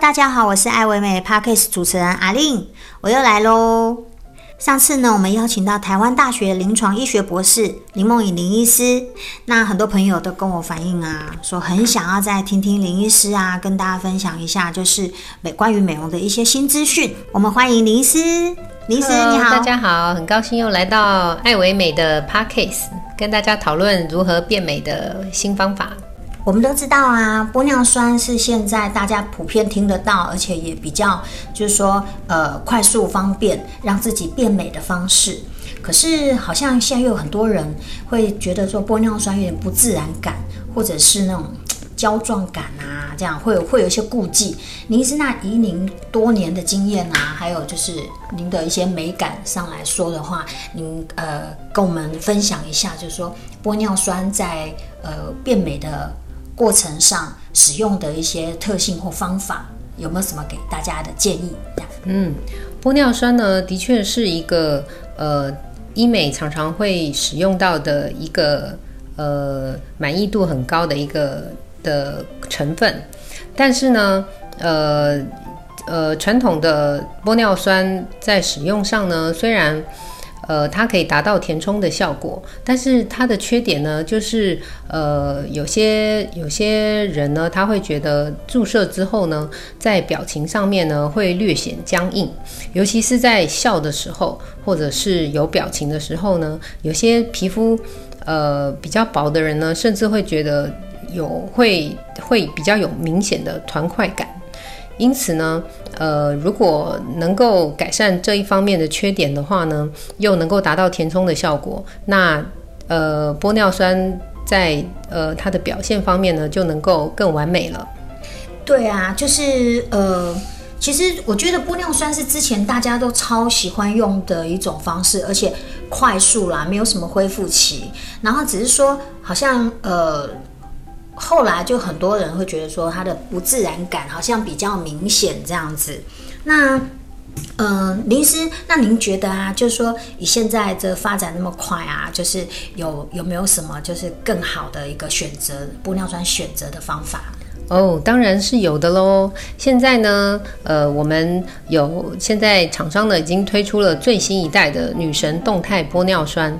大家好，我是爱唯美 Podcast 主持人阿令，我又来喽。上次呢，我们邀请到台湾大学临床医学博士林梦颖林医师，那很多朋友都跟我反映啊，说很想要再听听林医师啊，跟大家分享一下，就是美关于美容的一些新资讯。我们欢迎林医师，林医师你好，大家好，很高兴又来到爱唯美的 Podcast，跟大家讨论如何变美的新方法。我们都知道啊，玻尿酸是现在大家普遍听得到，而且也比较就是说，呃，快速方便让自己变美的方式。可是好像现在又有很多人会觉得说玻尿酸有点不自然感，或者是那种胶状感啊，这样会有会有一些顾忌。您是那以您多年的经验啊，还有就是您的一些美感上来说的话，您呃跟我们分享一下，就是说玻尿酸在呃变美的。过程上使用的一些特性或方法，有没有什么给大家的建议？嗯，玻尿酸呢，的确是一个呃医美常常会使用到的一个呃满意度很高的一个的成分，但是呢，呃呃传统的玻尿酸在使用上呢，虽然呃，它可以达到填充的效果，但是它的缺点呢，就是呃，有些有些人呢，他会觉得注射之后呢，在表情上面呢会略显僵硬，尤其是在笑的时候，或者是有表情的时候呢，有些皮肤呃比较薄的人呢，甚至会觉得有会会比较有明显的团块感。因此呢，呃，如果能够改善这一方面的缺点的话呢，又能够达到填充的效果，那呃，玻尿酸在呃它的表现方面呢，就能够更完美了。对啊，就是呃，其实我觉得玻尿酸是之前大家都超喜欢用的一种方式，而且快速啦，没有什么恢复期，然后只是说好像呃。后来就很多人会觉得说它的不自然感好像比较明显这样子。那，嗯、呃，林师，那您觉得啊，就是说你现在这发展那么快啊，就是有有没有什么就是更好的一个选择玻尿酸选择的方法？哦，当然是有的喽。现在呢，呃，我们有现在厂商呢已经推出了最新一代的女神动态玻尿酸。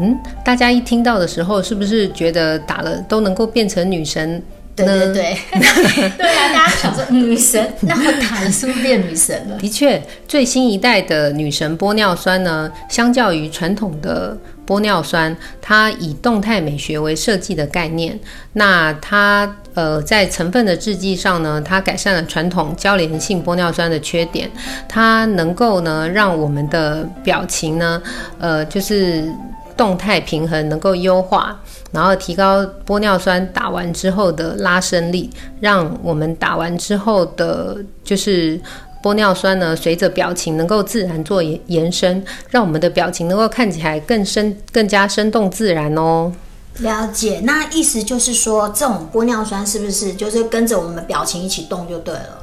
嗯，大家一听到的时候，是不是觉得打了都能够变成女神？对对对，对啊，大家想说女神，那我打了是不是变女神了？的确，最新一代的女神玻尿酸呢，相较于传统的玻尿酸，它以动态美学为设计的概念。那它呃，在成分的制剂上呢，它改善了传统交联性玻尿酸的缺点，它能够呢让我们的表情呢，呃，就是。动态平衡能够优化，然后提高玻尿酸打完之后的拉伸力，让我们打完之后的，就是玻尿酸呢，随着表情能够自然做延延伸，让我们的表情能够看起来更生、更加生动自然哦。了解，那意思就是说，这种玻尿酸是不是就是跟着我们的表情一起动就对了？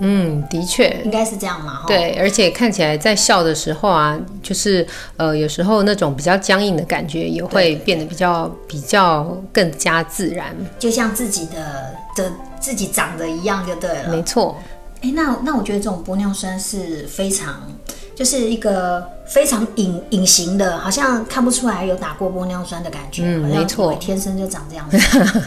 嗯，的确，应该是这样嘛。对，而且看起来在笑的时候啊，就是呃，有时候那种比较僵硬的感觉也会变得比较比较更加自然，就像自己的的自己长得一样就对了。没错。哎，那那我觉得这种玻尿酸是非常。就是一个非常隐隐形的，好像看不出来有打过玻尿酸的感觉，嗯，没错，天生就长这样子。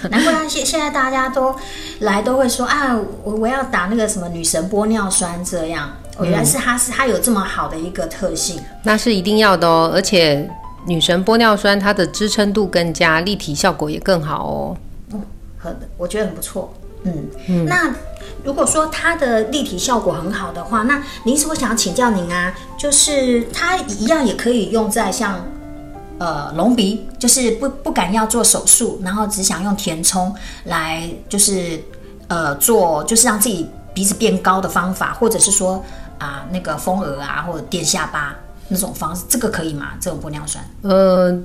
难怪现现在大家都来都会说啊，我我要打那个什么女神玻尿酸这样。哦，原来是它是它有这么好的一个特性，那是一定要的哦。而且女神玻尿酸它的支撑度更加，立体效果也更好哦。嗯，很，我觉得很不错。嗯嗯，那。如果说它的立体效果很好的话，那林医师，我想要请教您啊，就是它一样也可以用在像呃隆鼻，就是不不敢要做手术，然后只想用填充来就是呃做就是让自己鼻子变高的方法，或者是说啊、那个丰额啊或者垫下巴那种方式，这个可以吗？这种玻尿酸？呃。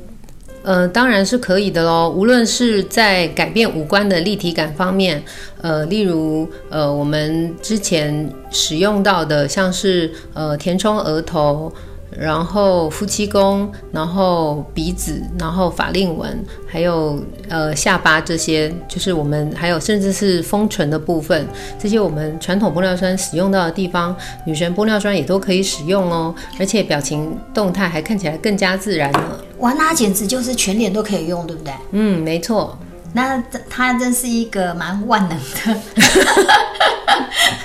呃，当然是可以的喽。无论是在改变五官的立体感方面，呃，例如呃，我们之前使用到的，像是呃填充额头，然后夫妻宫，然后鼻子，然后法令纹，还有呃下巴这些，就是我们还有甚至是丰唇的部分，这些我们传统玻尿酸使用到的地方，女神玻尿酸也都可以使用哦，而且表情动态还看起来更加自然了。哇，那简直就是全脸都可以用，对不对？嗯，没错。那它真是一个蛮万能的，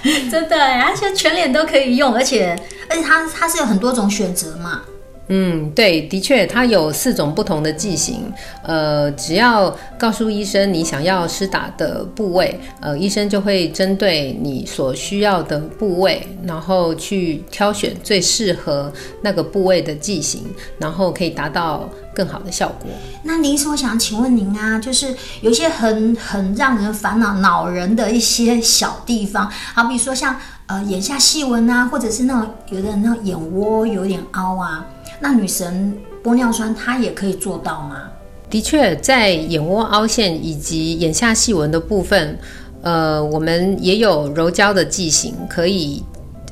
真的，而且全脸都可以用，而且而且它它是有很多种选择嘛。嗯，对，的确，它有四种不同的剂型。呃，只要告诉医生你想要施打的部位，呃，医生就会针对你所需要的部位，然后去挑选最适合那个部位的剂型，然后可以达到更好的效果。那林医生，我想请问您啊，就是有一些很很让人烦恼恼人的一些小地方，好比说像呃眼下细纹啊，或者是那种有的人那眼窝有点凹啊。那女神玻尿酸它也可以做到吗？的确，在眼窝凹陷以及眼下细纹的部分，呃，我们也有柔焦的剂型可以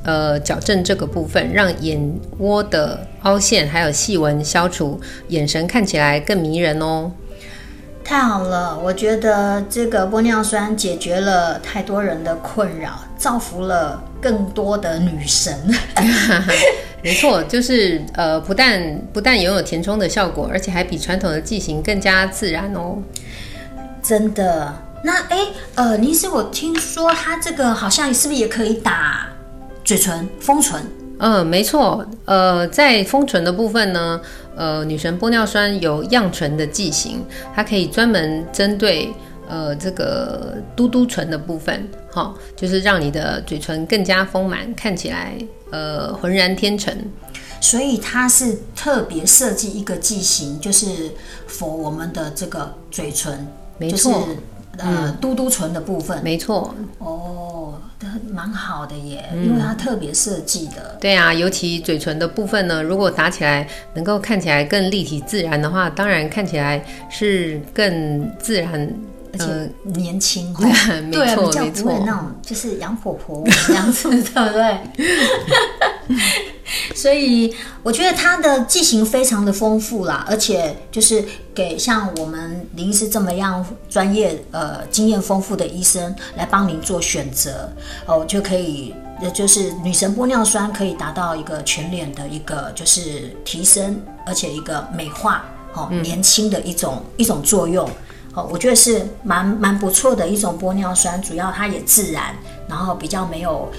呃矫正这个部分，让眼窝的凹陷还有细纹消除，眼神看起来更迷人哦。太好了，我觉得这个玻尿酸解决了太多人的困扰，造福了更多的女神。没错，就是呃，不但不但拥有填充的效果，而且还比传统的剂型更加自然哦。真的？那哎，呃，林医师，我听说它这个好像是不是也可以打嘴唇、丰唇？嗯，没错。呃，在丰唇的部分呢，呃，女神玻尿酸有漾唇的剂型，它可以专门针对。呃，这个嘟嘟唇的部分，哈、哦，就是让你的嘴唇更加丰满，看起来呃浑然天成。所以它是特别设计一个剂型，就是 for 我们的这个嘴唇，没错，就是、呃、嗯、嘟嘟唇的部分，没错。哦，蛮好的耶，嗯、因为它特别设计的。对啊，尤其嘴唇的部分呢，如果打起来能够看起来更立体自然的话，当然看起来是更自然。而且年轻，对，没错，比较不会那种就是杨婆婆这样子，对不对？所以我觉得它的剂型非常的丰富啦，而且就是给像我们林医师这么样专业、呃经验丰富的医生来帮您做选择哦，就可以，就是女神玻尿酸可以达到一个全脸的一个就是提升，而且一个美化哦，年轻的一种、嗯、一种作用。哦，我觉得是蛮蛮不错的一种玻尿酸，主要它也自然，然后比较没有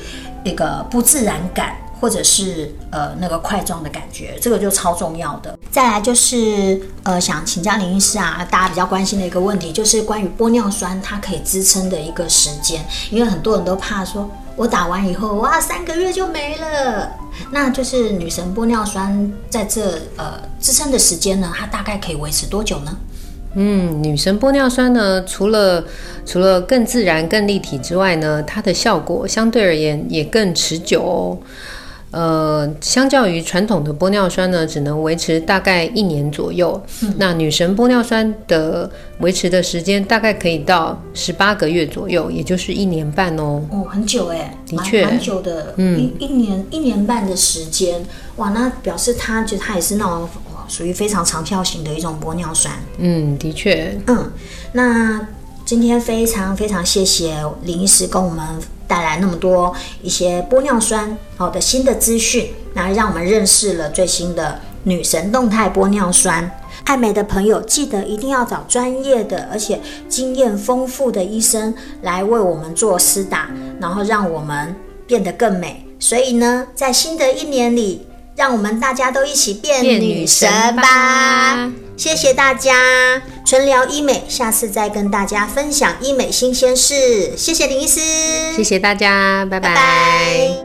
那个不自然感，或者是呃那个块状的感觉，这个就超重要的。再来就是呃想请教林医师啊，大家比较关心的一个问题，就是关于玻尿酸它可以支撑的一个时间，因为很多人都怕说我打完以后哇三个月就没了，那就是女神玻尿酸在这呃支撑的时间呢，它大概可以维持多久呢？嗯，女神玻尿酸呢，除了除了更自然、更立体之外呢，它的效果相对而言也更持久哦。呃，相较于传统的玻尿酸呢，只能维持大概一年左右。嗯、那女神玻尿酸的维持的时间大概可以到十八个月左右，也就是一年半哦。哦，很久哎，的确，蛮久的。嗯，一一年一年半的时间，哇，那表示它就它也是那种。属于非常长效型的一种玻尿酸。嗯，的确。嗯，那今天非常非常谢谢林医师跟我们带来那么多一些玻尿酸好的新的资讯，那让我们认识了最新的女神动态玻尿酸。爱美的朋友记得一定要找专业的而且经验丰富的医生来为我们做施打，然后让我们变得更美。所以呢，在新的一年里。让我们大家都一起变女神吧！谢谢大家，纯聊医美，下次再跟大家分享医美新鲜事。谢谢林医师，谢谢大家，拜拜。拜拜。